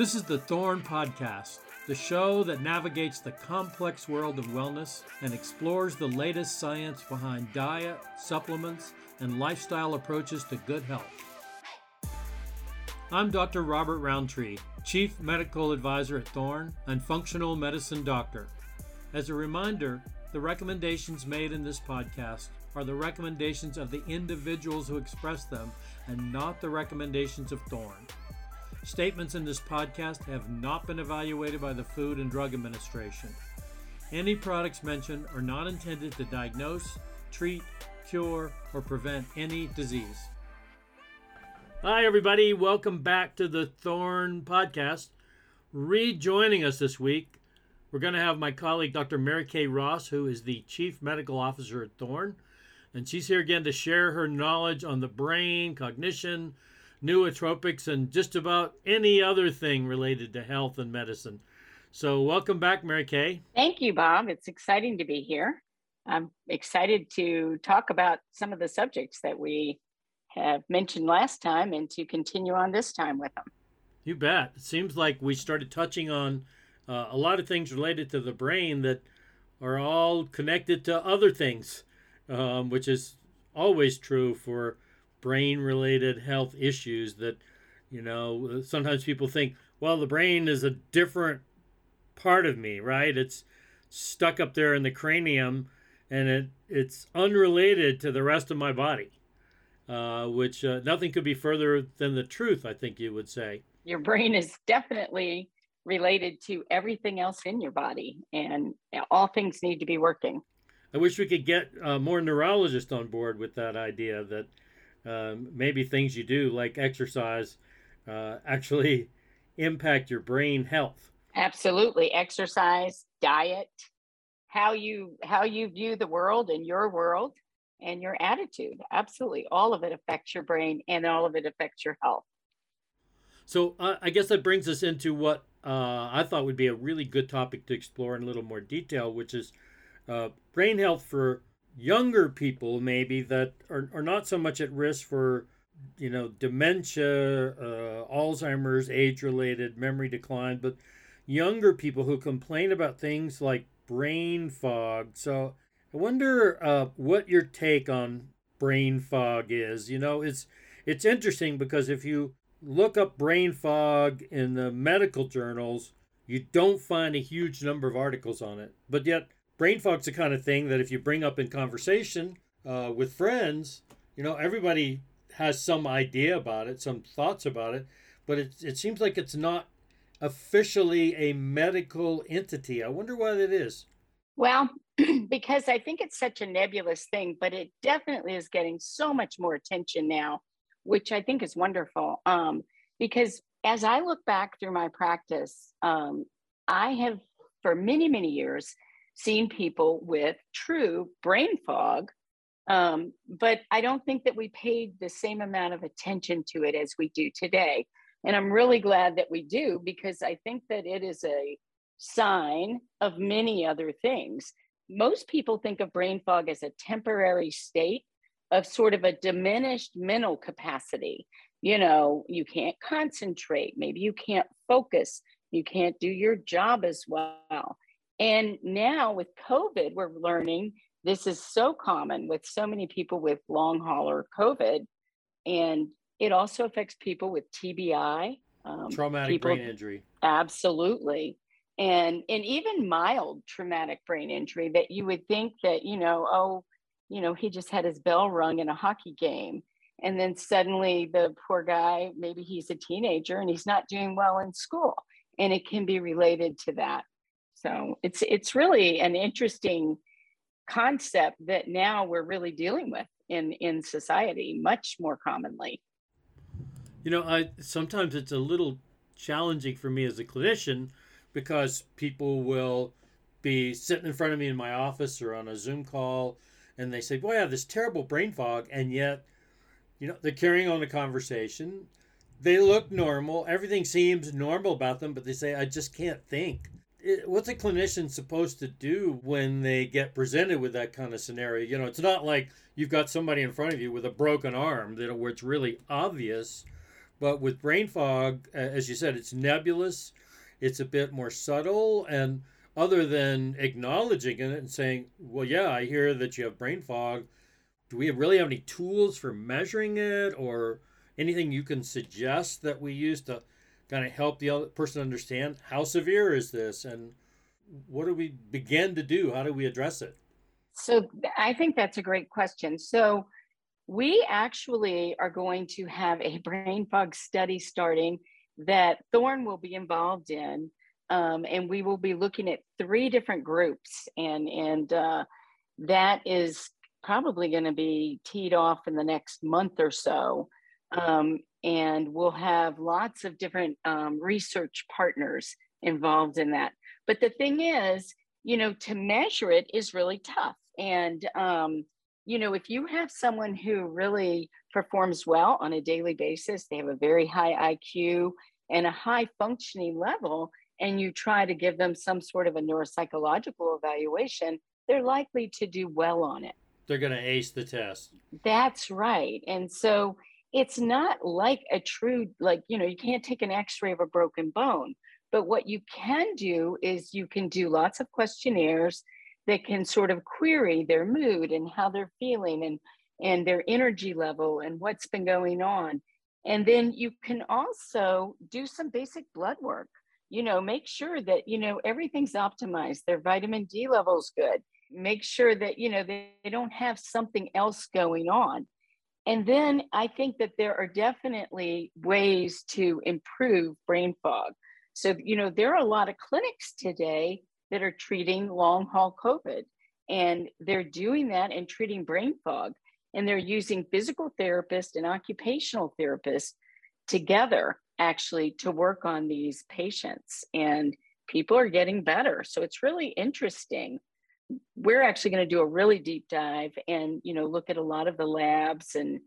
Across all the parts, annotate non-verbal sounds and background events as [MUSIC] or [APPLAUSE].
This is the Thorne Podcast, the show that navigates the complex world of wellness and explores the latest science behind diet, supplements, and lifestyle approaches to good health. I'm Dr. Robert Rountree, Chief Medical Advisor at Thorne and Functional Medicine Doctor. As a reminder, the recommendations made in this podcast are the recommendations of the individuals who express them and not the recommendations of Thorne. Statements in this podcast have not been evaluated by the Food and Drug Administration. Any products mentioned are not intended to diagnose, treat, cure, or prevent any disease. Hi, everybody. Welcome back to the Thorne Podcast. Rejoining us this week, we're going to have my colleague, Dr. Mary Kay Ross, who is the Chief Medical Officer at Thorne. And she's here again to share her knowledge on the brain, cognition, nootropics, and just about any other thing related to health and medicine. So, welcome back, Mary Kay. Thank you, Bob. It's exciting to be here. I'm excited to talk about some of the subjects that we have mentioned last time and to continue on this time with them. You bet. It seems like we started touching on uh, a lot of things related to the brain that are all connected to other things, um, which is always true for brain related health issues that you know sometimes people think well the brain is a different part of me right? It's stuck up there in the cranium and it it's unrelated to the rest of my body uh, which uh, nothing could be further than the truth i think you would say. Your brain is definitely related to everything else in your body and all things need to be working. I wish we could get uh, more neurologists on board with that idea that um, maybe things you do like exercise uh, actually [LAUGHS] impact your brain health. Absolutely. Exercise diet how you how you view the world and your world and your attitude. Absolutely. All of it affects your brain and all of it affects your health. So uh, i guess that brings us into what uh, i thought would be a really good topic to explore in a little more detail which is uh, brain health for younger people maybe that are, are not so much at risk for you know dementia uh, alzheimer's age related memory decline but younger people who complain about things like brain fog. So i wonder uh, what your take on brain fog is. You know it's it's interesting because if you look up brain fog in the medical journals you don't find a huge number of articles on it but yet brain fog's the kind of thing that if you bring up in conversation uh, with friends, you know, everybody has some idea about it, some thoughts about it, but it, it seems like it's not officially a medical entity. I wonder why that is. Well, [CLEARS THROAT] because I think it's such a nebulous thing, but it definitely is getting so much more attention now, which I think is wonderful. Um, because as I look back through my practice, um, I have for many, many years seen people with true brain fog. Um, but I don't think that we paid the same amount of attention to it as we do today. And I'm really glad that we do because I think that it is a sign of many other things. Most people think of brain fog as a temporary state of sort of a diminished mental capacity. You know, you can't concentrate, maybe you can't focus, you can't do your job as well. And now with COVID, we're learning this is so common with so many people with long hauler COVID. And it also affects people with TBI. Um, traumatic people, brain injury. Absolutely. And, and even mild traumatic brain injury that you would think that, you know, oh, you know, he just had his bell rung in a hockey game. And then suddenly the poor guy, maybe he's a teenager and he's not doing well in school. And it can be related to that. So it's it's really an interesting concept that now we're really dealing with in in society much more commonly. You know, I sometimes it's a little challenging for me as a clinician because people will be sitting in front of me in my office or on a Zoom call and they say, Boy, I have this terrible brain fog and yet, you know, they're carrying on a conversation. They look normal. Everything seems normal about them, but they say, I just can't think what's a clinician supposed to do when they get presented with that kind of scenario? You know, it's not like you've got somebody in front of you with a broken arm, that where it's really obvious, But with brain fog, as you said, it's nebulous, it's a bit more subtle, and other than acknowledging it and saying, well, yeah, I hear that you have brain fog, do we really have any tools for measuring it or anything you can suggest that we use to kind of help the other person understand how severe is this and what do we begin to do? How do we address it? So I think that's a great question. So we actually are going to have a brain fog study starting that Thorne will be involved in. Um, and we will be looking at three different groups and and uh, that is probably going to be teed off in the next month or so um, and we'll have lots of different um, research partners involved in that but the thing is you know to measure it is really tough and um, you know, if you have someone who really performs well on a daily basis, they have a very high IQ and a high functioning level, and you try to give them some sort of a neuropsychological evaluation, they're likely to do well on it. They're going to ace the test. That's right. And so it's not like a true, like, you know, you can't take an x ray of a broken bone. But what you can do is you can do lots of questionnaires that can sort of query their mood and how they're feeling and and their energy level and what's been going on and then you can also do some basic blood work you know make sure that you know everything's optimized their vitamin d levels good make sure that you know they, they don't have something else going on and then i think that there are definitely ways to improve brain fog so you know there are a lot of clinics today that are treating long haul COVID. And they're doing that and treating brain fog. And they're using physical therapists and occupational therapists together actually to work on these patients. And people are getting better. So it's really interesting. We're actually going to do a really deep dive and you know look at a lot of the labs and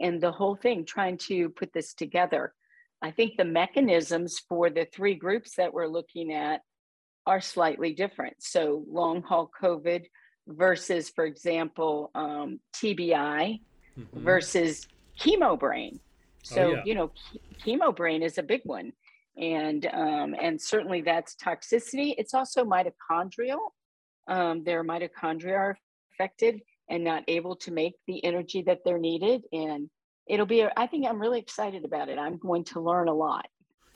and the whole thing trying to put this together. I think the mechanisms for the three groups that we're looking at are slightly different. So long haul COVID versus, for example, um, TBI mm-hmm. versus chemo brain. Oh, so oh, yeah. you know, chemo brain is a big one, and um, and certainly that's toxicity. It's also mitochondrial. Um, their mitochondria are affected and not able to make the energy that they're needed, and it'll be. I think I'm really excited about it. I'm going to learn a lot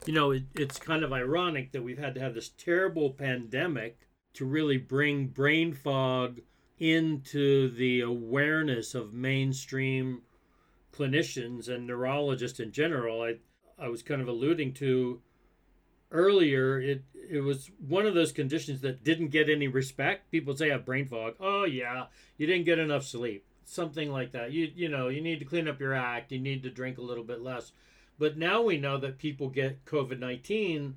you know, it, it's kind of ironic that we've had to have this terrible pandemic to really bring brain fog into the awareness of mainstream clinicians and neurologists in general. I, I was kind of alluding to earlier, it, it was one of those conditions that didn't get any respect. People say I have brain fog. Oh, yeah, you didn't get enough sleep. Something like that. You, you know, you need to clean up your act. You need to drink a little bit less but now we know that people get COVID 19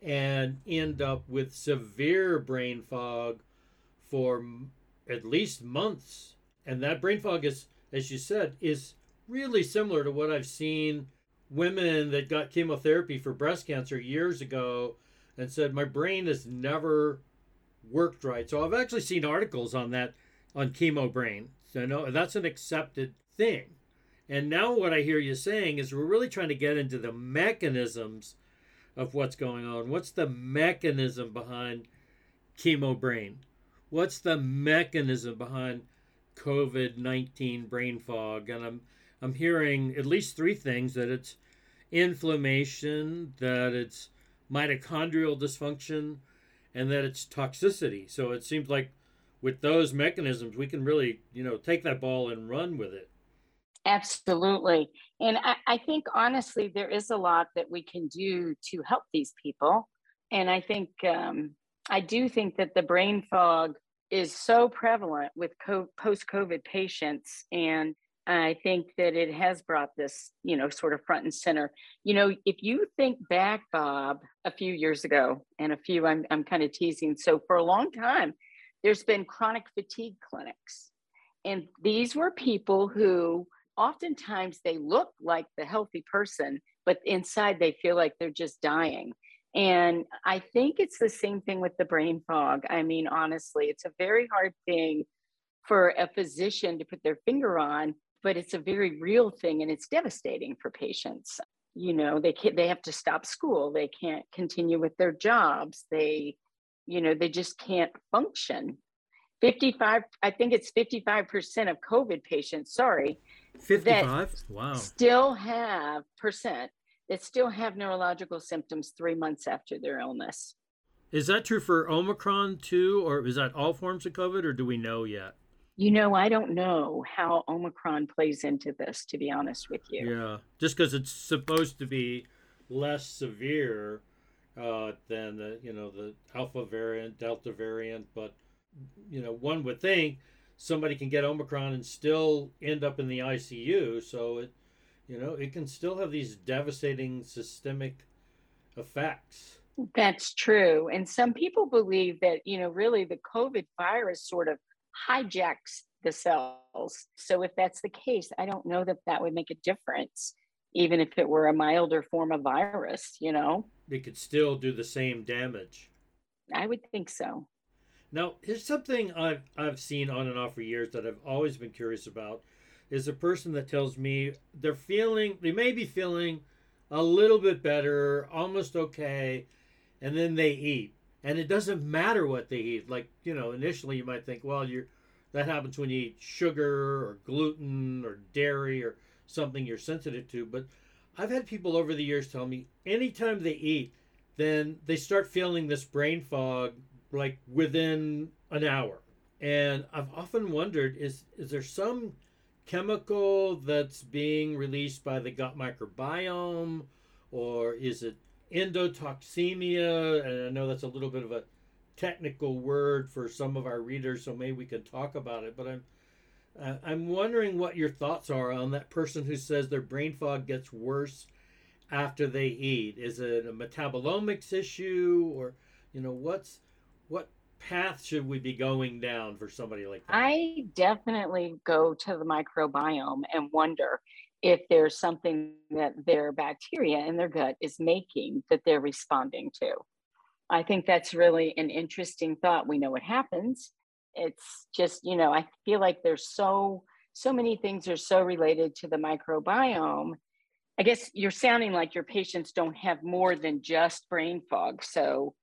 and end up with severe brain fog for at least months. And that brain fog is, as you said, is really similar to what I've seen women that got chemotherapy for breast cancer years ago and said, My brain has never worked right. So I've actually seen articles on that on chemo brain. So no, that's an accepted thing. And now what I hear you saying is we're really trying to get into the mechanisms of what's going on. What's the mechanism behind chemo brain? What's the mechanism behind COVID 19 brain fog? And I'm, I'm hearing at least three things that it's inflammation, that it's mitochondrial dysfunction, and that it's toxicity. So it seems like with those mechanisms, we can really, you know, take that ball and run with it. Absolutely. And I, I, think honestly, there is a lot that we can do to help these people. And I think, um, I do think that the brain fog is so prevalent with co- post COVID patients. And I think that it has brought this, you know, sort of front and center. You know, if you think back, Bob, a few years ago, and a few I'm, I'm kind of teasing. So for a long time, there's been chronic fatigue clinics. And these were people who oftentimes they look like the healthy person, but inside they feel like they're just dying. And I think it's the same thing with the brain fog. I mean, honestly, it's a very hard thing for a physician to put their finger on, but it's a very real thing and it's devastating for patients. you know they can't they have to stop school they can't continue with their jobs they you know they just can't function. 55 i think it's 55% of covid patients sorry 55 wow. still have percent that still have neurological symptoms three months after their illness. Is that true for omicron too or is that all forms of covid or do we know yet you know, I don't know how Omicron plays into this, to be honest with you. Yeah, just because it's supposed to be less severe uh, than the you know the Alpha variant, Delta variant, but you know one would think somebody can get Omicron and still end up in the ICU. So it you know it can still have these devastating systemic effects. That's true, and some people believe that you know really the COVID virus sort of hijacks the cells. So if that's the case, I don't know that that would make a difference, even if it were a milder form of virus, you know? It could still do the same damage. I would think so. Now, here's something I've, I've seen on and off for years that I've always been curious about is a person that tells me they're feeling, they may be feeling a little bit better, almost okay, and then they eat and it doesn't matter what they eat. Like you know, initially you might think, well, you're that happens when you eat sugar or gluten or dairy or something you're sensitive to. But I've had people over the years tell me anytime they eat, then they start feeling this brain fog like within an hour. And I've often wondered is is there some chemical that's being released by the gut microbiome or is it endotoxemia, and I know that's a little bit of a technical word for some of our readers, so maybe we can talk about it. But I'm uh, I'm wondering what your thoughts are on that person who says their brain fog gets worse after they eat. Is it a metabolomics issue, or you know what's what path should we be going down for somebody like that? I definitely go to the microbiome and wonder if there's something that their bacteria in their gut is making that they're responding to. I think that's really an interesting thought. We know what happens. It's just, you know, I feel like there's so so many things are so related to the microbiome. I guess you're sounding like your patients don't have more than just brain fog. So,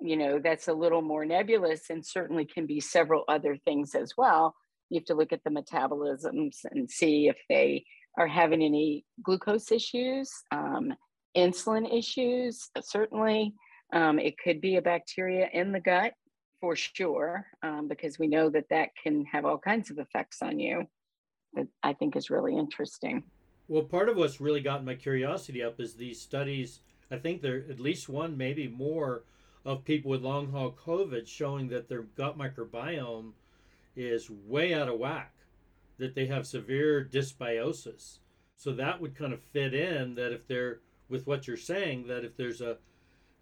you know, that's a little more nebulous and certainly can be several other things as well. You have to look at the metabolisms and see if they are having any glucose issues, um, insulin issues, certainly. Um, it could be a bacteria in the gut for sure, um, because we know that that can have all kinds of effects on you. That I think is really interesting. Well, part of what's really gotten my curiosity up is these studies. I think there at least one, maybe more, of people with long haul COVID showing that their gut microbiome is way out of whack that they have severe dysbiosis. So that would kind of fit in that if they're with what you're saying that if there's a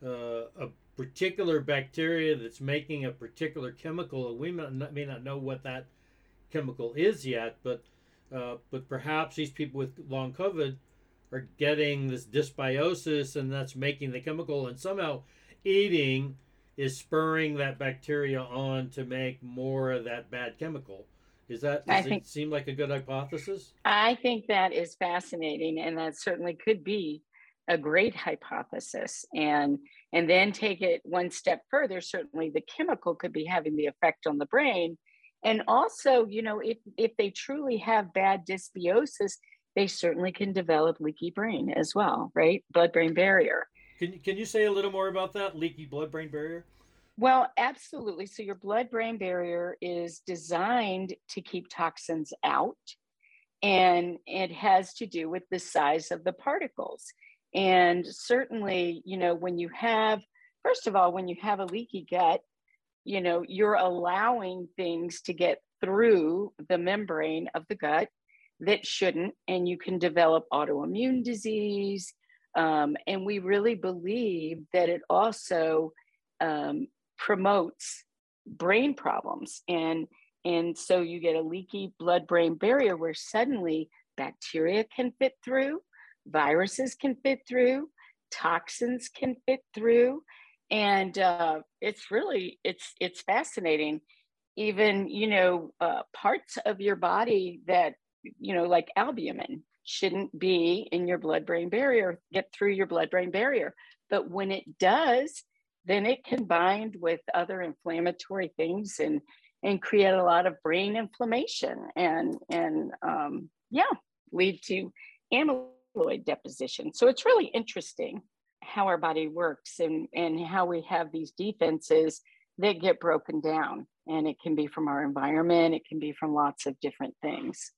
uh, a particular bacteria that's making a particular chemical, and we may not, may not know what that chemical is yet, but uh, but perhaps these people with long COVID are getting this dysbiosis, and that's making the chemical, and somehow eating is spurring that bacteria on to make more of that bad chemical. Is that does I think, it seem like a good hypothesis? I think that is fascinating, and that certainly could be a great hypothesis. And and then take it one step further. Certainly, the chemical could be having the effect on the brain, and also, you know, if if they truly have bad dysbiosis, they certainly can develop leaky brain as well, right? Blood-brain barrier. Can can you say a little more about that leaky blood-brain barrier? Well, absolutely. So your blood brain barrier is designed to keep toxins out, and it has to do with the size of the particles. And certainly, you know, when you have, first of all, when you have a leaky gut, you know, you're allowing things to get through the membrane of the gut that shouldn't, and you can develop autoimmune disease. Um, and we really believe that it also um, promotes brain problems. And and so you get a leaky blood brain barrier where suddenly bacteria can fit through viruses can fit through toxins can fit through. And uh, it's really it's it's fascinating. Even you know uh, parts of your body that you know like albumin shouldn't be in your blood brain barrier, get through your blood brain barrier. But when it does, then it can bind with other inflammatory things and and create a lot of brain inflammation and and um, yeah lead to amyloid deposition. So it's really interesting how our body works and and how we have these defenses that get broken down. And it can be from our environment it can be from lots of different things.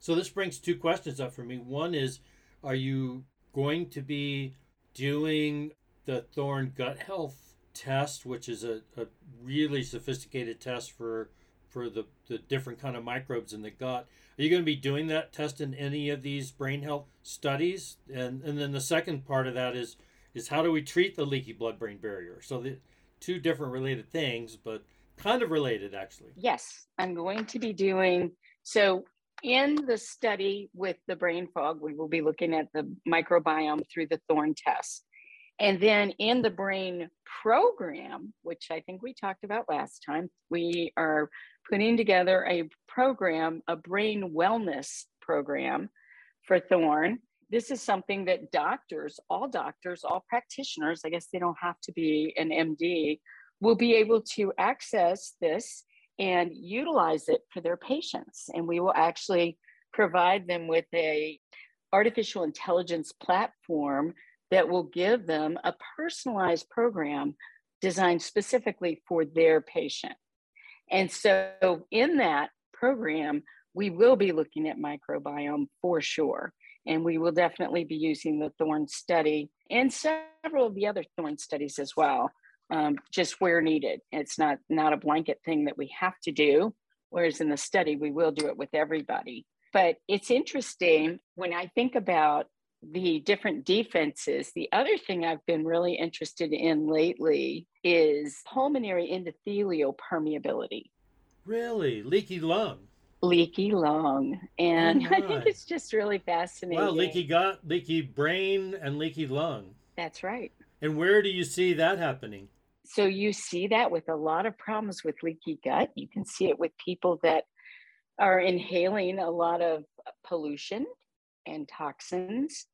So this brings two questions up for me. One is are you going to be doing the thorne gut health test which is a, a really sophisticated test for for the, the different kind of microbes in the gut. Are you going to be doing that test in any of these brain health studies? And and then the second part of that is is how do we treat the leaky blood brain barrier? So the two different related things but kind of related actually. Yes i'm going to be doing so in the study with the brain fog we will be looking at the microbiome through the thorne test and then in the brain program, which I think we talked about last time, we are putting together a program, a brain wellness program for Thorne. This is something that doctors, all doctors, all practitioners, I guess they don't have to be an MD, will be able to access this and utilize it for their patients. And we will actually provide them with a artificial intelligence platform that will give them a personalized program designed specifically for their patient. And so, in that program, we will be looking at microbiome for sure. And we will definitely be using the Thorne study and several of the other Thorne studies as well, um, just where needed. It's not, not a blanket thing that we have to do, whereas in the study, we will do it with everybody. But it's interesting when I think about the different defenses. The other thing I've been really interested in lately is pulmonary endothelial permeability. Really? Leaky lung? Leaky lung. And oh [LAUGHS] I think it's just really fascinating. Wow, leaky gut, leaky brain, and leaky lung. That's right. And where do you see that happening? So you see that with a lot of problems with leaky gut. You can see it with people that are inhaling a lot of pollution and toxins.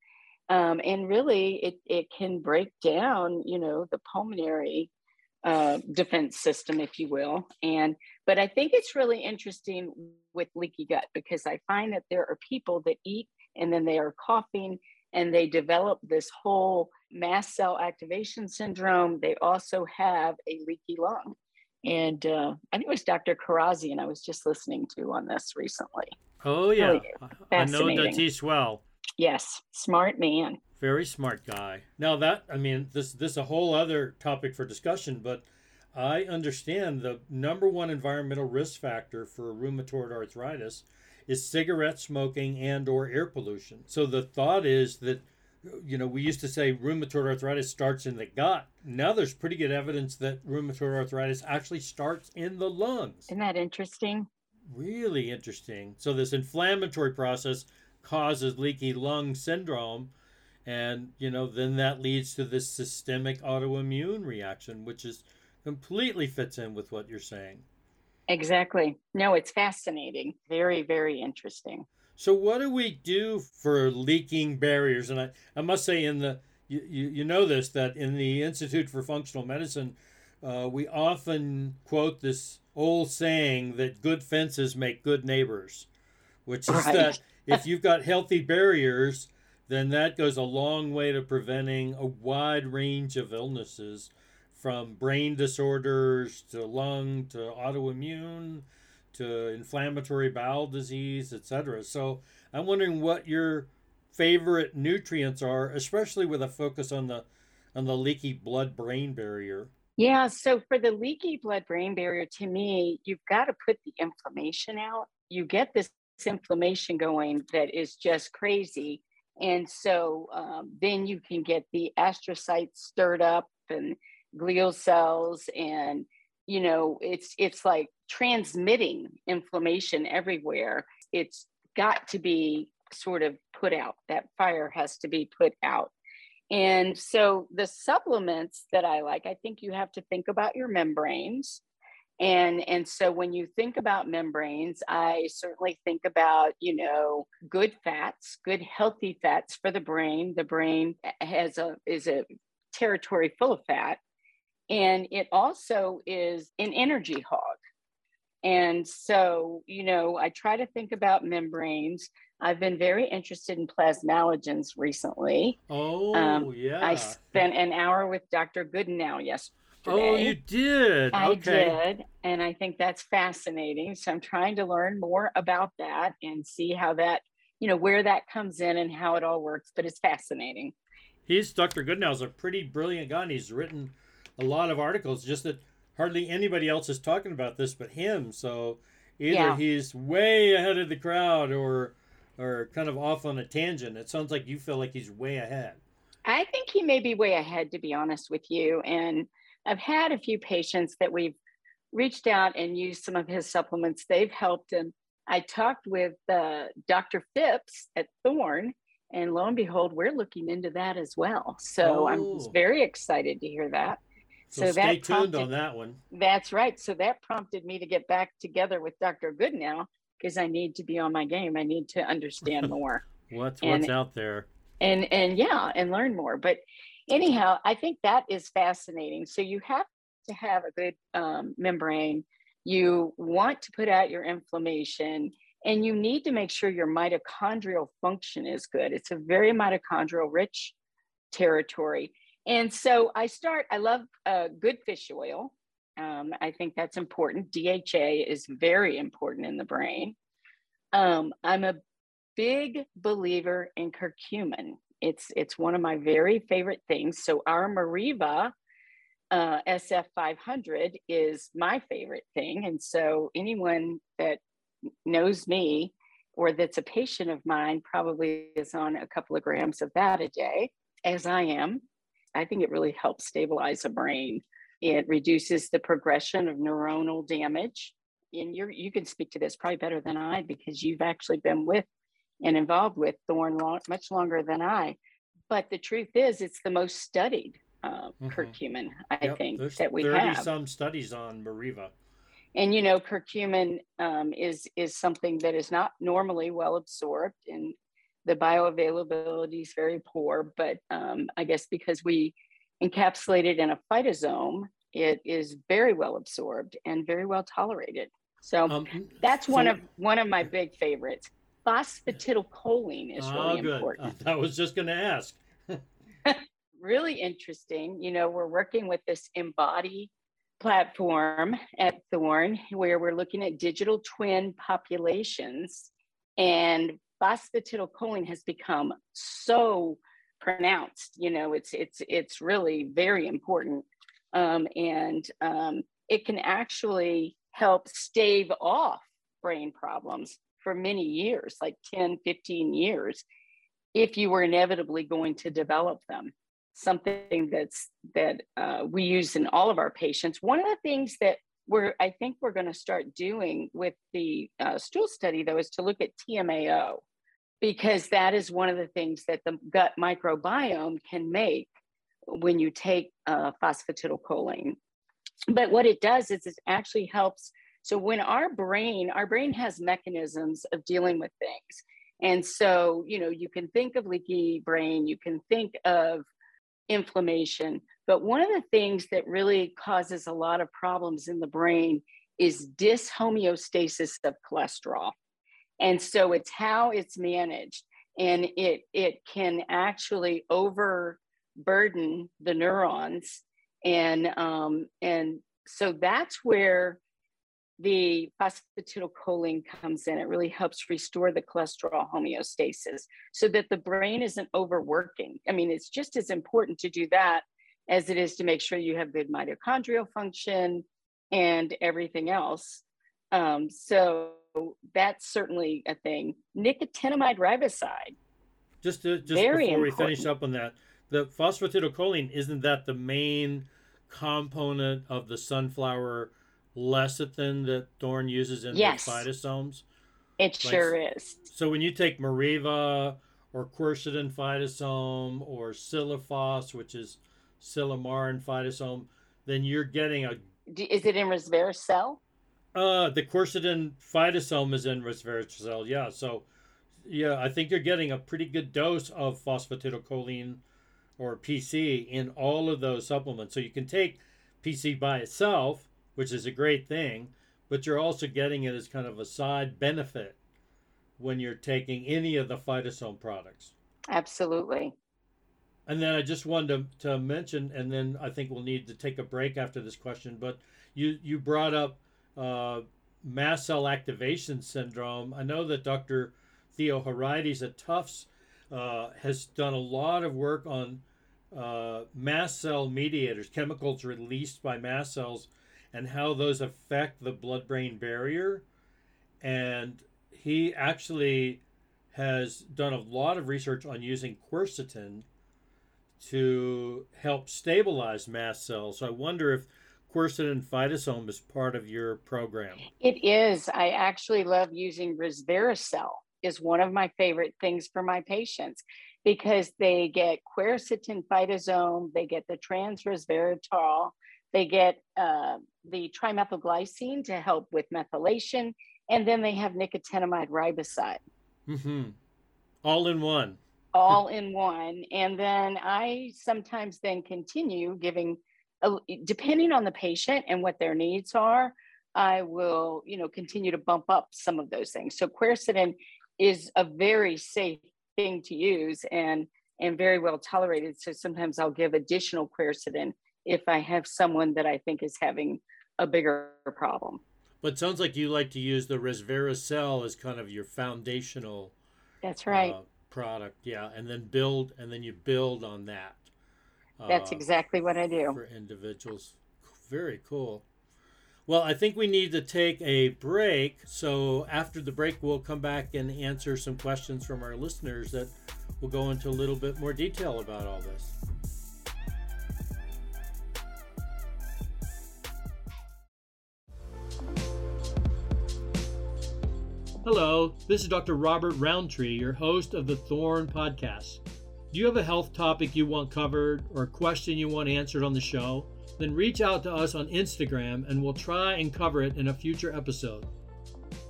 Um, and really, it, it can break down, you know, the pulmonary uh, defense system, if you will. And but I think it's really interesting with leaky gut because I find that there are people that eat and then they are coughing and they develop this whole mast cell activation syndrome. They also have a leaky lung. And uh, I think it was Dr. Kharrazian I was just listening to on this recently. Oh yeah, really I know Datis well. Yes, smart man. Very smart guy. Now that I mean, this this a whole other topic for discussion, but I understand the number one environmental risk factor for rheumatoid arthritis is cigarette smoking and or air pollution. So the thought is that you know, we used to say rheumatoid arthritis starts in the gut. Now there's pretty good evidence that rheumatoid arthritis actually starts in the lungs. Isn't that interesting? Really interesting. So this inflammatory process causes leaky lung syndrome and you know then that leads to this systemic autoimmune reaction which is completely fits in with what you're saying. Exactly. No, it's fascinating. Very very interesting. So what do we do for leaking barriers and I I must say in the you, you, you know this that in the Institute for Functional Medicine uh, we often quote this old saying that good fences make good neighbors, which is right. that [LAUGHS] if you've got healthy barriers, then that goes a long way to preventing a wide range of illnesses from brain disorders to lung to autoimmune to inflammatory bowel disease, etc. So I'm wondering what your favorite nutrients are, especially with a focus on the on the leaky blood brain barrier. Yeah, so for the leaky blood brain barrier, to me, you've got to put the inflammation out. You get this inflammation going that is just crazy. And so um, then you can get the astrocytes stirred up and glial cells and you know it's it's like transmitting inflammation everywhere it's got to be sort of put out. That fire has to be put out. And so the supplements that I like, I think you have to think about your membranes. And and so when you think about membranes i certainly think about you know good fats good healthy fats for the brain. The brain has a is a territory full of fat. And it also is an energy hog and so you know i try to think about membranes i've been very interested in plasmalogens recently oh um, yeah i spent an hour with dr goodenowe yesterday Oh, you did? I okay. did. And I think that's fascinating. So I'm trying to learn more about that and see how that, you know, where that comes in and how it all works. But it's fascinating. He's Dr. Goodenowe's a pretty brilliant guy. And he's written a lot of articles, just that hardly anybody else is talking about this but him. So either yeah. he's way ahead of the crowd or or kind of off on a tangent. It sounds like you feel like he's way ahead. I think he may be way ahead, to be honest with you. And I've had a few patients that we've reached out and used some of his supplements. They've helped him. I talked with uh, Dr. Phipps at Thorne, and lo and behold, we're looking into that as well. So oh. I'm very excited to hear that. So, so stay that prompted, tuned on that one. That's right. So that prompted me to get back together with Dr. Goodenowe because I need to be on my game. I need to understand [LAUGHS] more. what's and, what's out there? And and yeah, and learn more. But anyhow, I think that is fascinating. So you have to have a good um, membrane. You want to put out your inflammation, and you need to make sure your mitochondrial function is good. It's a very mitochondrial rich territory. And so I start, I love uh, good fish oil. Um, I think that's important. DHA is very important in the brain. Um, I'm a big believer in curcumin. It's it's one of my very favorite things. So our Meriva uh, SF500 is my favorite thing, and so anyone that knows me or that's a patient of mine probably is on a couple of grams of that a day, as I am. I think it really helps stabilize a brain. It reduces the progression of neuronal damage. And you you can speak to this probably better than I because you've actually been with and involved with Thorne long, much longer than I. But the truth is, it's the most studied uh, mm-hmm. curcumin, I yep, think, that we 30 have. some studies on Meriva. And you know, curcumin um, is is something that is not normally well absorbed, and the bioavailability is very poor. But um, I guess because we encapsulate it in a phytosome, it is very well absorbed and very well tolerated. So um, that's so, one of one of my big favorites phosphatidylcholine is really oh, good. important. [LAUGHS] I was just going to ask. [LAUGHS] really interesting. You know, we're working with this Embody platform at Thorne where we're looking at digital twin populations and phosphatidylcholine has become so pronounced you know it's it's it's really very important um, and um, it can actually help stave off brain problems for many years, like 10, 15 years, if you were inevitably going to develop them. Something that's that uh, we use in all of our patients. One of the things that we're, I think we're going to start doing with the uh, stool study, though, is to look at TMAO, because that is one of the things that the gut microbiome can make when you take uh, phosphatidylcholine. But what it does is it actually helps so when our brain, our brain has mechanisms of dealing with things. And so, you know, you can think of leaky brain, you can think of inflammation, but one of the things that really causes a lot of problems in the brain is dyshomeostasis of cholesterol. And so it's how it's managed and it it can actually overburden the neurons and um and so that's where the phosphatidylcholine comes in. It really helps restore the cholesterol homeostasis so that the brain isn't overworking. I mean, it's just as important to do that as it is to make sure you have good mitochondrial function and everything else. Um, so that's certainly a thing. Nicotinamide riboside. Just to, just Very before important. we finish up on that, the phosphatidylcholine isn't that the main component of the sunflower lecithin that Thorne uses in yes. the phytosomes? It like, sure is. So when you take Meriva or quercetin phytosome or Siliphos, which is silymarin phytosome, then you're getting a is it in ResveraCel? Uh, the quercetin phytosome is in ResveraCel. Yeah, so yeah, I think you're getting a pretty good dose of phosphatidylcholine or PC in all of those supplements. So you can take PC by itself, which is a great thing, but you're also getting it as kind of a side benefit when you're taking any of the phytosome products. Absolutely. And then I just wanted to, to mention, and then I think we'll need to take a break after this question, but you, you brought up uh, mast cell activation syndrome. I know that Dr. Theoharides at Tufts uh, has done a lot of work on uh, mast cell mediators, chemicals released by mast cells, and how those affect the blood brain barrier. And he actually has done a lot of research on using quercetin to help stabilize mast cells. So I wonder if quercetin phytosome is part of your program. It is. I actually love using ResveraCel is one of my favorite things for my patients because they get quercetin phytosome, they get the transresveratrol, they get uh, the trimethylglycine to help with methylation, and then they have nicotinamide riboside. Mm-hmm. All in one. All [LAUGHS] in one. And then I sometimes then continue giving, depending on the patient and what their needs are, I will, you know, continue to bump up some of those things. So quercetin is a very safe thing to use and and very well tolerated. So sometimes I'll give additional quercetin if I have someone that I think is having a bigger problem. But sounds like you like to use the ResveraCel as kind of your foundational. That's right. Uh, product, yeah, and then build, and then you build on that. That's uh, exactly what I do for individuals. Very cool. Well, I think we need to take a break. So after the break, we'll come back and answer some questions from our listeners that will go into a little bit more detail about all this. Hello, this is Dr. Robert Rountree, your host of the Thorne Podcast. Do you have a health topic you want covered or a question you want answered on the show? then reach out to us on Instagram and we'll try and cover it in a future episode.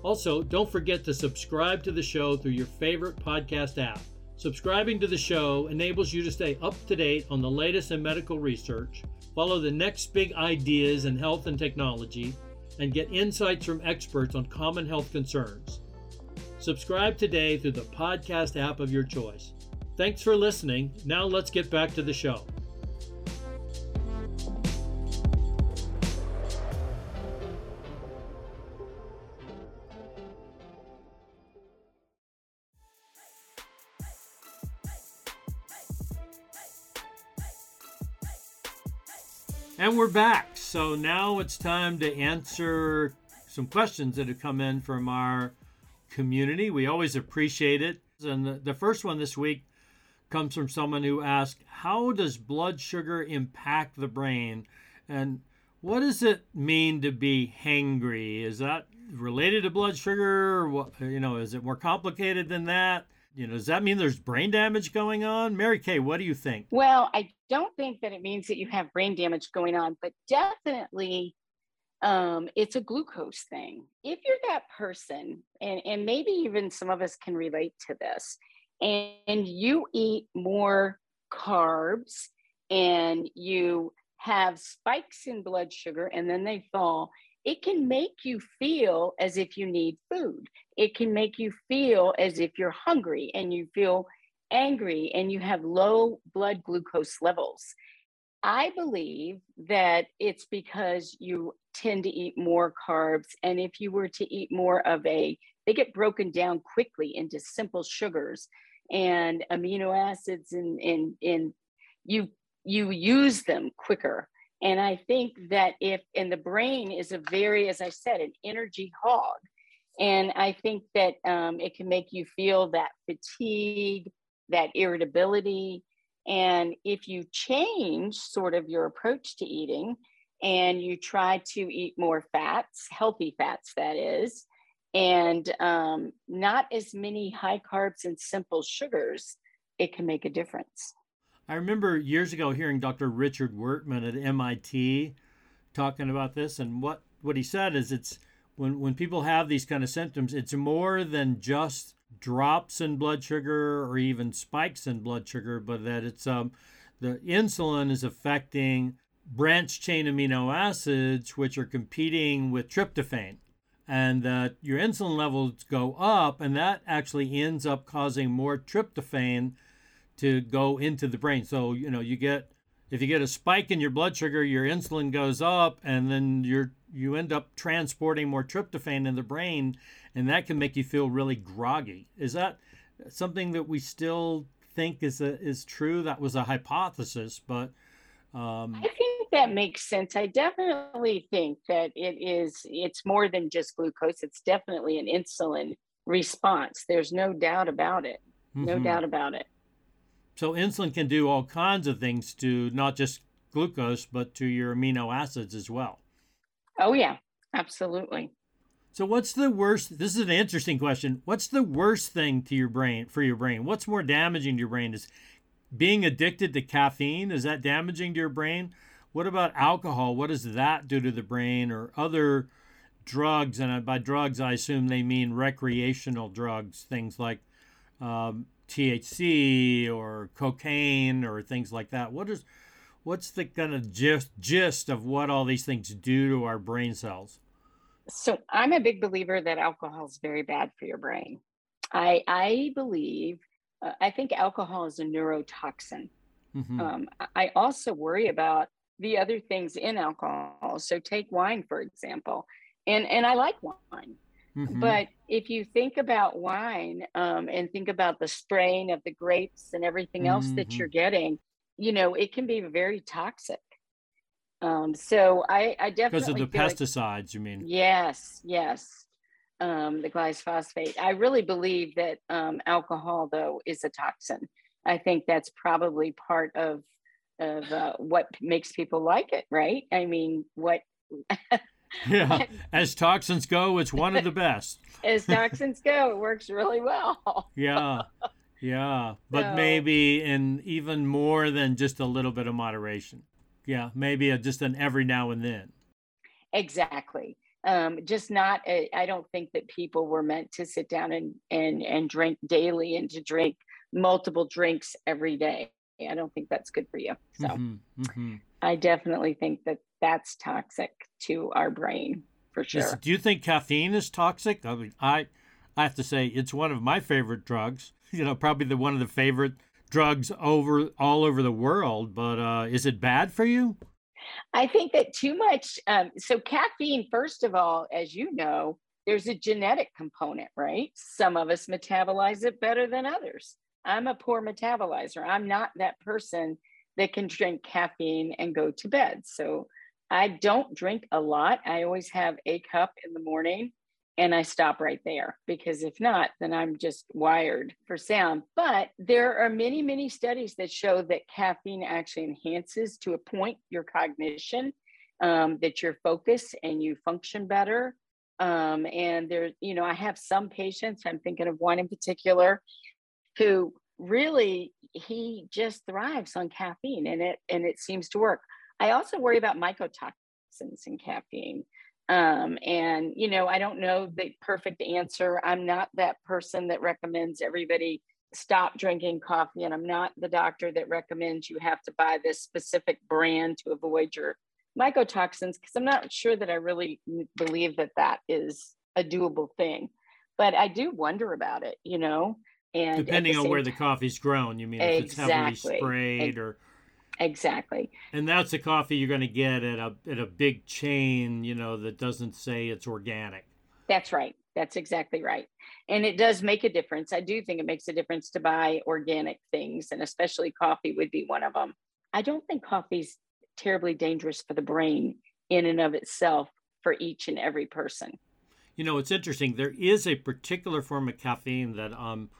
Also, don't forget to subscribe to the show through your favorite podcast app. Subscribing to the show enables you to stay up to date on the latest in medical research, follow the next big ideas in health and technology, and get insights from experts on common health concerns. Subscribe today through the podcast app of your choice. Thanks for listening. Now let's get back to the show. And we're back. So now it's time to answer some questions that have come in from our community. We always appreciate it. And the first one this week comes from someone who asked, How does blood sugar impact the brain? And what does it mean to be hangry? Is that related to blood sugar? You know, is it more complicated than that? you know, does that mean there's brain damage going on? Mary Kay, what do you think? Well, I don't think that it means that you have brain damage going on, but definitely um, it's a glucose thing. If you're that person, and, and maybe even some of us can relate to this, and, and you eat more carbs and you have spikes in blood sugar and then they fall, it can make you feel as if you need food. It can make you feel as if you're hungry and you feel angry and you have low blood glucose levels. I believe that it's because you tend to eat more carbs. And if you were to eat more of a, they get broken down quickly into simple sugars and amino acids and, and, and you you use them quicker and I think that if, and the brain is a very, as I said, an energy hog. And I think that um, it can make you feel that fatigue, that irritability. And if you change sort of your approach to eating and you try to eat more fats, healthy fats, that is, and um, not as many high carbs and simple sugars, it can make a difference. I remember years ago hearing Dr. Richard Wurtman at MIT talking about this, and what what he said is it's when when people have these kind of symptoms, it's more than just drops in blood sugar or even spikes in blood sugar, but that it's um the insulin is affecting branch chain amino acids which are competing with tryptophan and that your insulin levels go up and that actually ends up causing more tryptophan to go into the brain. So you know you get if you get a spike in your blood sugar your insulin goes up and then you're you end up transporting more tryptophan in the brain and that can make you feel really groggy is that something that we still think is a, is true that was a hypothesis but um, I think that makes sense. I definitely think that it is, it's more than just glucose. It's definitely an insulin response. There's no doubt about it. No mm-hmm. doubt about it. So insulin can do all kinds of things to not just glucose, but to your amino acids as well. Oh, yeah, absolutely. So what's the worst? This is an interesting question. What's the worst thing to your brain for your brain? What's more damaging to your brain? Is being addicted to caffeine is that damaging to your brain what about alcohol what does that do to the brain or other drugs and by drugs i assume they mean recreational drugs things like um, thc or cocaine or things like that what is what's the kind of gist, gist of what all these things do to our brain cells so i'm a big believer that alcohol is very bad for your brain i i believe uh, I think alcohol is a neurotoxin. Mm-hmm. Um, I also worry about the other things in alcohol. So take wine, for example, and and I like wine. Mm-hmm. But if you think about wine um, and think about the spraying of the grapes and everything else mm-hmm. that you're getting, you know, it can be very toxic. Um, so I, I definitely because of the pesticides, like, you mean? Yes, yes um, the glyphosate. I really believe that um, alcohol, though, is a toxin. I think that's probably part of of uh, what makes people like it, right? I mean, what? [LAUGHS] yeah, [LAUGHS] as toxins go, it's one of the [LAUGHS] best. as toxins go, it works really well. yeah, yeah, but so, maybe in even more than just a little bit of moderation. Yeah, maybe a, just an every now and then. Exactly. Um, just not I I don't think that people were meant to sit down and and and drink daily and to drink multiple drinks every day. I don't think that's good for you so. Mm-hmm, mm-hmm. i definitely think that that's toxic to our brain for sure. do you think caffeine is toxic? I mean i i have to say it's one of my favorite drugs [LAUGHS] you know probably the one of the favorite drugs over all over the world but uh, is it bad for you I think that too much. Um, so, caffeine, first of all, as you know, there's a genetic component, right? Some of us metabolize it better than others. I'm a poor metabolizer. I'm not that person that can drink caffeine and go to bed. So, I don't drink a lot. I always have a cup in the morning and I stop right there because if not, then I'm just wired for sound. But there are many, many studies that show that caffeine actually enhances to a point your cognition, um, that your focus and you function better. Um, and there, you know, I have some patients, I'm thinking of one in particular, who really he just thrives on caffeine and it and it seems to work. I also worry about mycotoxins in caffeine. Um, and, you know, I don't know the perfect answer. I'm not that person that recommends everybody stop drinking coffee, and I'm not the doctor that recommends you have to buy this specific brand to avoid your mycotoxins, because I'm not sure that I really believe that that is a doable thing. But I do wonder about it, you know. And depending on where the coffee's grown, you mean if exactly. it's heavily sprayed or Exactly. And that's the coffee you're going to get at a at a big chain, you know, that doesn't say it's organic. That's right. That's exactly right. And it does make a difference. I do think it makes a difference to buy organic things, and especially coffee would be one of them. I don't think coffee's terribly dangerous for the brain in and of itself for each and every person. You know, it's interesting. There is a particular form of caffeine that I'm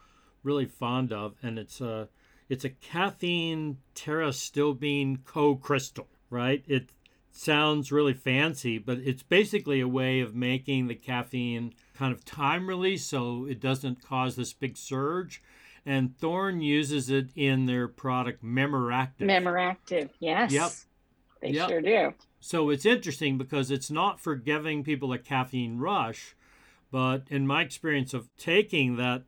really fond of, and it's a uh, it's a caffeine pterostilbene co-crystal, right? It sounds really fancy, but it's basically a way of making the caffeine kind of time release so it doesn't cause this big surge. And Thorne uses it in their product Memoractive. Memoractive, yes. Yep. They yep. sure do. So it's interesting because it's not for giving people a caffeine rush, but in my experience of taking that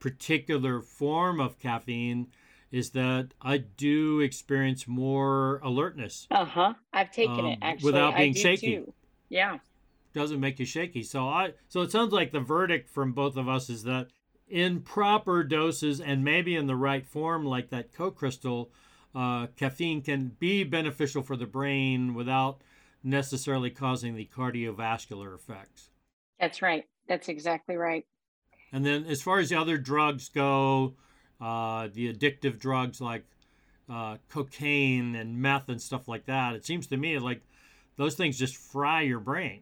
particular form of caffeine, is that I do experience more alertness. Uh huh. I've taken um, it actually without being shaky. Too. Yeah. Doesn't make you shaky. So I so it sounds like the verdict from both of us is that in proper doses and maybe in the right form, like that CoCrystal, uh, caffeine can be beneficial for the brain without necessarily causing the cardiovascular effects. That's right. That's exactly right. And then, as far as the other drugs go, uh, the addictive drugs like uh, cocaine and meth and stuff like that, it seems to me like those things just fry your brain.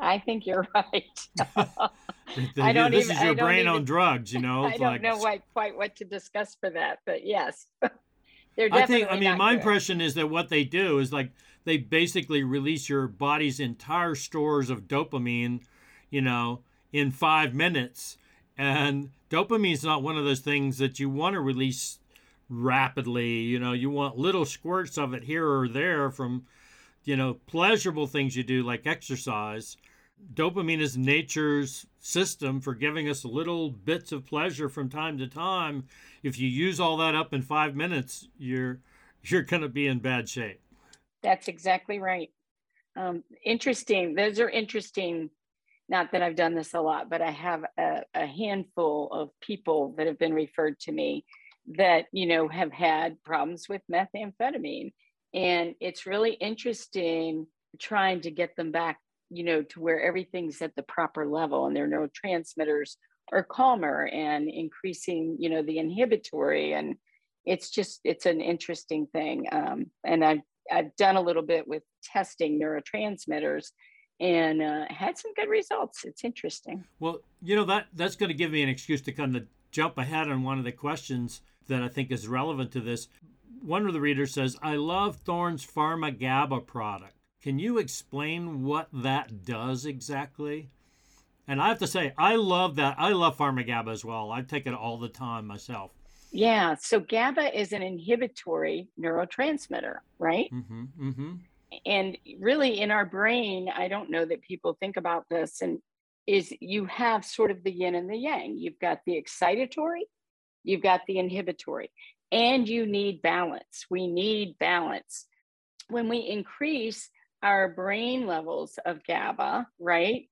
I think you're right. [LAUGHS] I don't this even, is your brain even, on drugs, you know. [LAUGHS] I don't like, know quite, quite what to discuss for that, but yes. [LAUGHS] I think. I mean, my good. impression is that what they do is like they basically release your body's entire stores of dopamine, you know, in five minutes, and dopamine is not one of those things that you want to release rapidly. You know, you want little squirts of it here or there from, you know, pleasurable things you do like exercise dopamine is nature's system for giving us little bits of pleasure from time to time. If you use all that up in five minutes, you're you're going to be in bad shape. That's exactly right. Um, interesting. Those are interesting. Not that I've done this a lot, but I have a, a handful of people that have been referred to me that you know have had problems with methamphetamine, and it's really interesting trying to get them back you know, to where everything's at the proper level and their neurotransmitters are calmer and increasing, you know, the inhibitory. And it's just, it's an interesting thing. Um, and I've, I've done a little bit with testing neurotransmitters and uh, had some good results. It's interesting. Well, you know, that that's going to give me an excuse to kind of jump ahead on one of the questions that I think is relevant to this. One of the readers says, I love Thorne's Pharma GABA product. Can you explain what that does exactly? And I have to say, I love that. I love Pharma GABA as well. I take it all the time myself. Yeah. So GABA is an inhibitory neurotransmitter, right? Mm-hmm, mm-hmm. And really, in our brain, I don't know that people think about this, and is you have sort of the yin and the yang. You've got the excitatory, you've got the inhibitory, and you need balance. We need balance. When we increase our brain levels of GABA, right,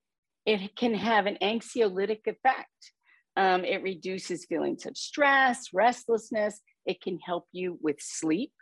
it can have an anxiolytic effect. Um, it reduces feelings of stress, restlessness. It can help you with sleep.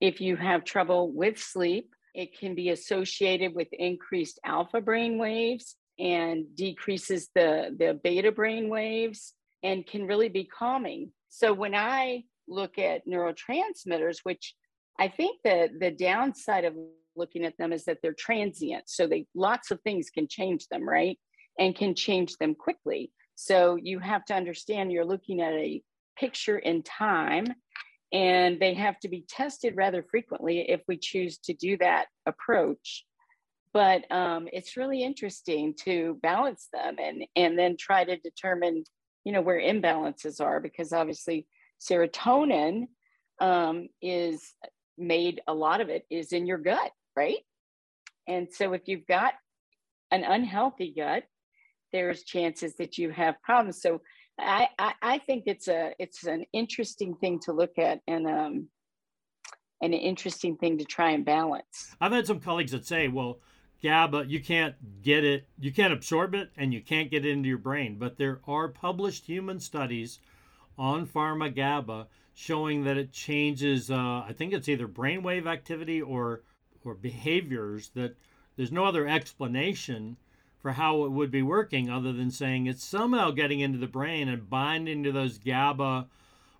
If you have trouble with sleep, it can be associated with increased alpha brain waves and decreases the, the beta brain waves and can really be calming. So when I look at neurotransmitters, which I think that the downside of looking at them is that they're transient. So they lots of things can change them, right? And can change them quickly. So you have to understand you're looking at a picture in time and they have to be tested rather frequently if we choose to do that approach but um, it's really interesting to balance them and and then try to determine you know where imbalances are because obviously serotonin um, is made a lot of it is in your gut right? And so if you've got an unhealthy gut, there's chances that you have problems. So I, I, I think it's a it's an interesting thing to look at and um an interesting thing to try and balance. I've had some colleagues that say, well, GABA, you can't get it, you can't absorb it, and you can't get it into your brain. But there are published human studies on pharma GABA showing that it changes, uh, I think it's either brainwave activity or or behaviors that there's no other explanation for how it would be working other than saying it's somehow getting into the brain and binding to those GABA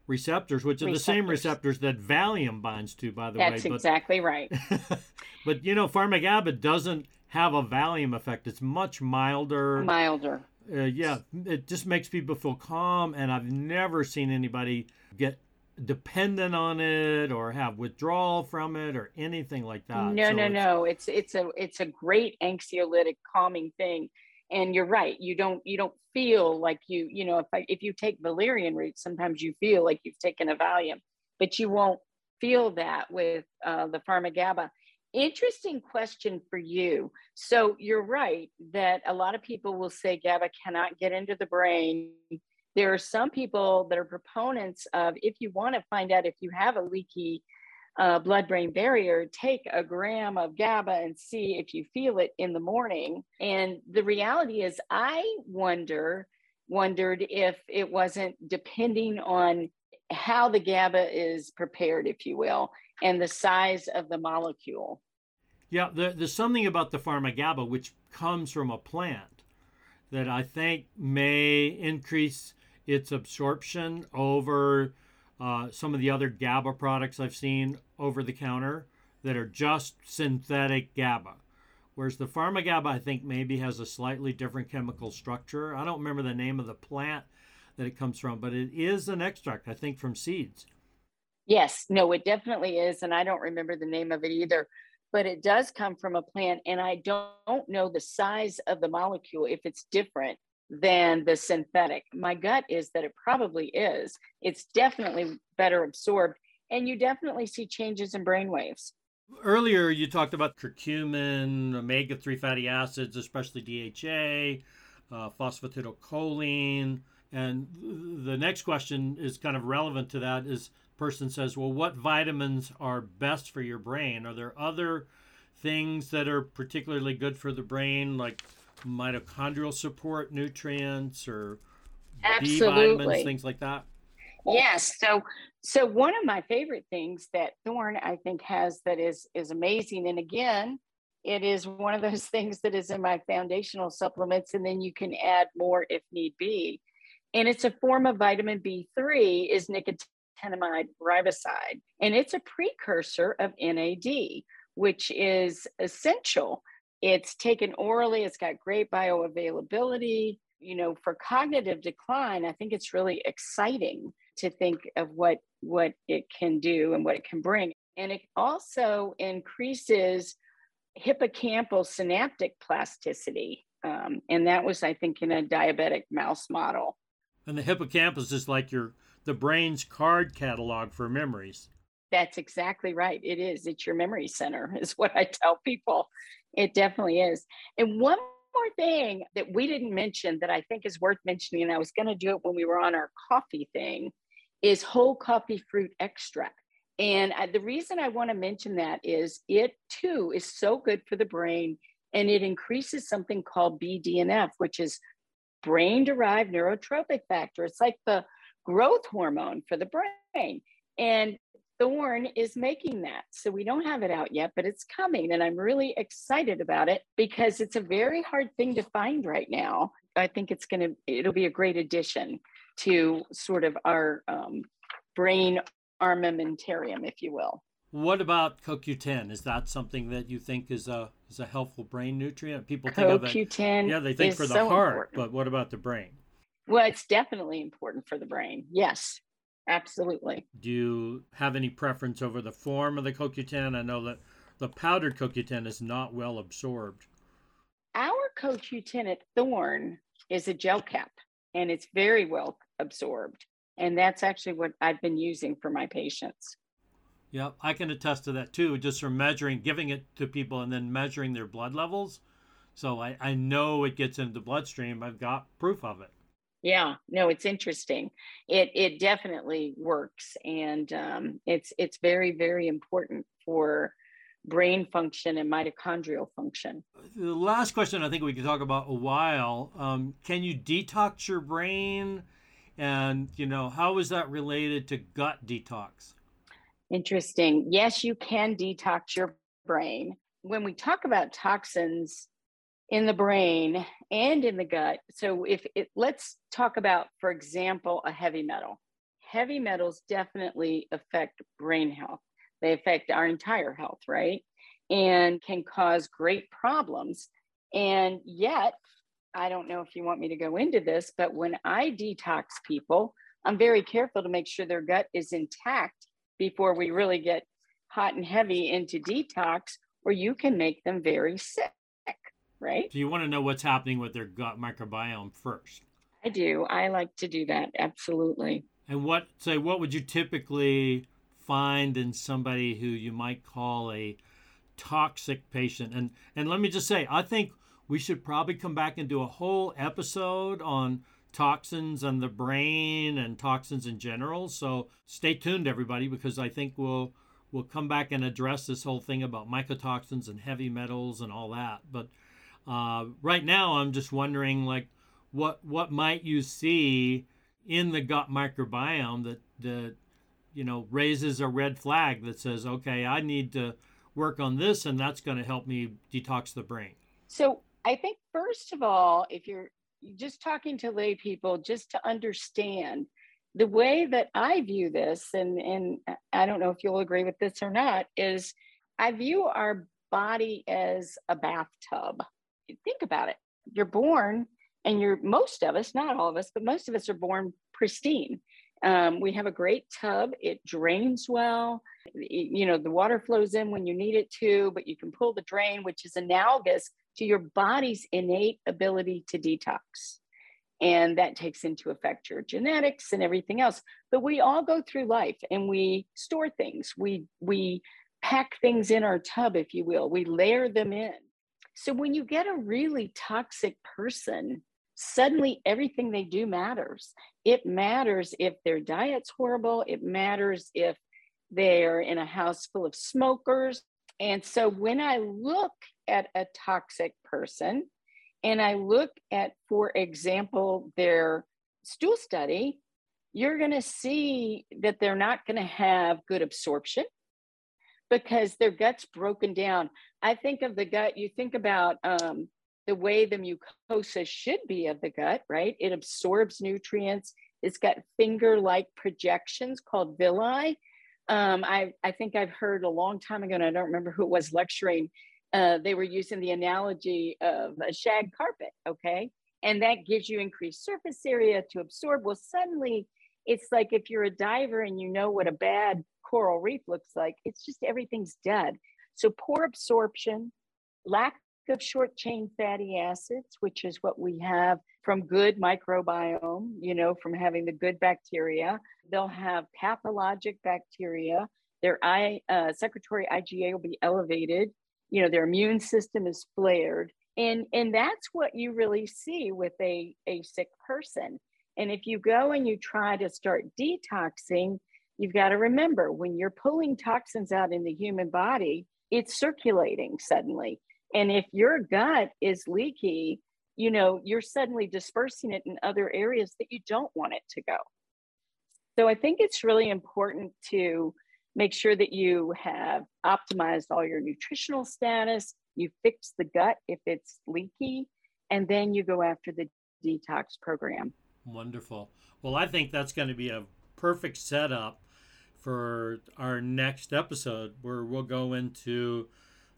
receptors, which are receptors. the same receptors that Valium binds to, by the That's way. That's exactly right. [LAUGHS] but you know, PharmaGABA doesn't have a Valium effect. It's much milder. Milder. Uh, yeah, it just makes people feel calm, and I've never seen anybody get dependent on it or have withdrawal from it or anything like that. No, so no, it's, no. It's it's a it's a great anxiolytic calming thing. And you're right. You don't you don't feel like you you know if I, if you take valerian root, sometimes you feel like you've taken a Valium, but you won't feel that with uh, the PharmaGABA. Interesting question for you. So you're right that a lot of people will say GABA cannot get into the brain. There are some people that are proponents of if you want to find out if you have a leaky uh, blood brain barrier, take a gram of GABA and see if you feel it in the morning. And the reality is, I wonder wondered if it wasn't depending on how the GABA is prepared, if you will, and the size of the molecule. Yeah, there, there's something about the pharma GABA which comes from a plant that I think may increase its absorption over uh, some of the other GABA products I've seen over the counter that are just synthetic GABA. Whereas the pharma GABA, I think, maybe has a slightly different chemical structure. I don't remember the name of the plant that it comes from, but it is an extract, I think, from seeds. Yes, no, it definitely is. And I don't remember the name of it either, but it does come from a plant. And I don't know the size of the molecule if it's different than the synthetic. My gut is that it probably is. It's definitely better absorbed. And you definitely see changes in brain waves. Earlier, you talked about curcumin, omega 3 fatty acids, especially DHA, uh, phosphatidylcholine. And the next question is kind of relevant to that is person says, well, what vitamins are best for your brain? Are there other things that are particularly good for the brain, like mitochondrial support nutrients or Absolutely. B vitamins, things like that? Yes. So so one of my favorite things that Thorne I think has that is is amazing. And again, it is one of those [LAUGHS] things that is in my foundational supplements, and then you can add more if need be. And it's a form of vitamin B3 is nicotinamide riboside. And it's a precursor of NAD, which is essential it's taken orally, it's got great bioavailability. You know, for cognitive decline, I think it's really exciting to think of what what it can do and what it can bring. And it also increases hippocampal synaptic plasticity. Um, and that was, I think, in a diabetic mouse model. And the hippocampus is like your the brain's card catalog for memories. That's exactly right. It is. It's your memory center, [LAUGHS] is what I tell people. It definitely is. And one more thing that we didn't mention that I think is worth mentioning, and I was going to do it when we were on our coffee thing, is whole coffee fruit extract. And I, the reason I want to mention that is it too is so good for the brain and it increases something called BDNF, which is brain derived neurotrophic factor. It's like the growth hormone for the brain. And Thorne is making that. So we don't have it out yet, but it's coming. And I'm really excited about it because it's a very hard thing to find right now. I think it's going to, it'll be a great addition to sort of our um, brain armamentarium, if you will. What about CoQ10? Is that something that you think is a is a helpful brain nutrient? People think CoQ10 of it. Yeah, they think for the so heart, important. but what about the brain? Well, it's definitely important for the brain. Yes, absolutely. Do you have any preference over the form of the CoQ10? I know that the powdered CoQ10 is not well absorbed. Our CoQ10 at Thorne is a gel cap and it's very well absorbed. And that's actually what I've been using for my patients. Yeah, I can attest to that too, just from measuring, giving it to people and then measuring their blood levels. So I, I know it gets into the bloodstream. I've got proof of it. Yeah, no, it's interesting. It it definitely works, and um, it's it's very very important for brain function and mitochondrial function. The last question I think we could talk about a while. Um, can you detox your brain, and you know how is that related to gut detox? Interesting. Yes, you can detox your brain. When we talk about toxins, in the brain and in the gut. So if it let's talk about for example a heavy metal. Heavy metals definitely affect brain health. They affect our entire health, right? And can cause great problems. And yet, I don't know if you want me to go into this, but when I detox people, I'm very careful to make sure their gut is intact before we really get hot and heavy into detox, or you can make them very sick right? Do you want to know what's happening with their gut microbiome first? I do. I like to do that. Absolutely. And what say what would you typically find in somebody who you might call a toxic patient. And and let me just say, I think we should probably come back and do a whole episode on toxins and the brain and toxins in general. So stay tuned, everybody, because I think we'll we'll come back and address this whole thing about mycotoxins and heavy metals and all that. But uh, right now, I'm just wondering, like, what what might you see in the gut microbiome that that you know raises a red flag that says, okay, I need to work on this, and that's going to help me detox the brain. So I think first of all, if you're just talking to lay people, just to understand the way that I view this, and and I don't know if you'll agree with this or not, is I view our body as a bathtub. Think about it. You're born, and you're most of us, not all of us, but most of us are born pristine. Um, we have a great tub. It drains well. It, you know, the water flows in when you need it to, but you can pull the drain, which is analogous to your body's innate ability to detox. And that takes into effect your genetics and everything else. But we all go through life and we store things. We we pack things in our tub, if you will. We layer them in. So when you get a really toxic person, suddenly everything they do matters. It matters if their diet's horrible. It matters if they're in a house full of smokers. And so when I look at a toxic person and I look at, for example, their stool study, you're going to see that they're not going to have good absorption because their gut's broken down. I think of the gut, you think about um, the way the mucosa should be of the gut, right? It absorbs nutrients. It's got finger like projections called villi. Um, I, I think I've heard a long time ago, and I don't remember who it was lecturing, uh, they were using the analogy of a shag carpet, okay? And that gives you increased surface area to absorb. Well, suddenly it's like if you're a diver and you know what a bad coral reef looks like, it's just everything's dead. So poor absorption, lack of short chain fatty acids, which is what we have from good microbiome, you know, from having the good bacteria. They'll have pathologic bacteria. Their I, uh, secretory IgA will be elevated you know their immune system is flared and and that's what you really see with a a sick person and if you go and you try to start detoxing you've got to remember when you're pulling toxins out in the human body it's circulating suddenly and if your gut is leaky you know you're suddenly dispersing it in other areas that you don't want it to go so i think it's really important to make sure that you have optimized all your nutritional status, you fix the gut if it's leaky, and then you go after the detox program. Wonderful. Well, I think that's going to be a perfect setup for our next episode where we'll go into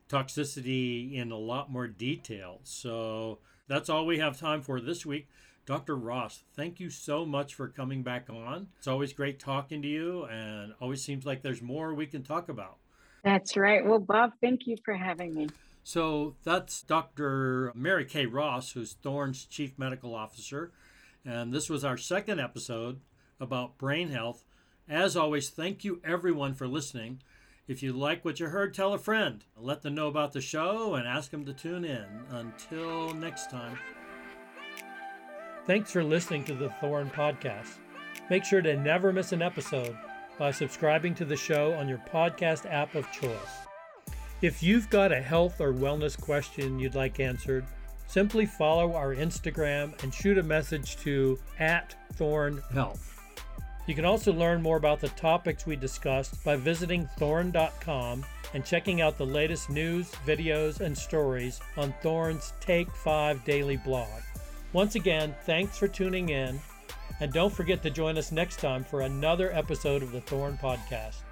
toxicity in a lot more detail. So that's all we have time for this week. Dr. Ross, thank you so much for coming back on. It's always great talking to you, and always seems like there's more we can talk about. That's right. Well, Bob, thank you for having me. So that's Dr. Mary Kay Ross, who's Thorne's Chief Medical Officer. And this was our second episode about brain health. As always, thank you everyone for listening. If you like what you heard, tell a friend. Let them know about the show and ask them to tune in. Until next time. Thanks for listening to the Thorne Podcast. Make sure to never miss an episode by subscribing to the show on your podcast app of choice. If you've got a health or wellness question you'd like answered, simply follow our Instagram and shoot a message to at Thorne Health. You can also learn more about the topics we discussed by visiting thorne.com and checking out the latest news, videos, and stories on Thorne's Take 5 daily blog. Once again, thanks for tuning in, and don't forget to join us next time for another episode of the Thorn Podcast.